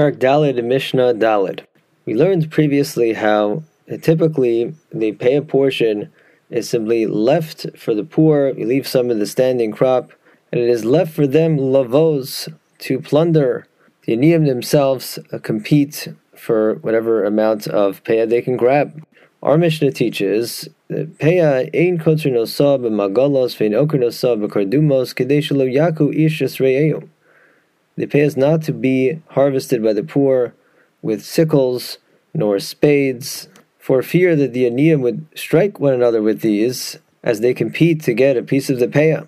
Perek Dalid Mishnah Dalid. We learned previously how typically the Peah portion is simply left for the poor. You leave some of the standing crop, and it is left for them lavos to plunder. The Aniyim themselves uh, compete for whatever amount of Peah they can grab. Our Mishnah teaches that peya ein kotzer nosah b'magalos vein oker nosah b'kardumos kedei shelo yaku ish The Peah is not to be harvested by the poor with sickles nor spades, for fear that the aniyim would strike one another with these as they compete to get a piece of the peya.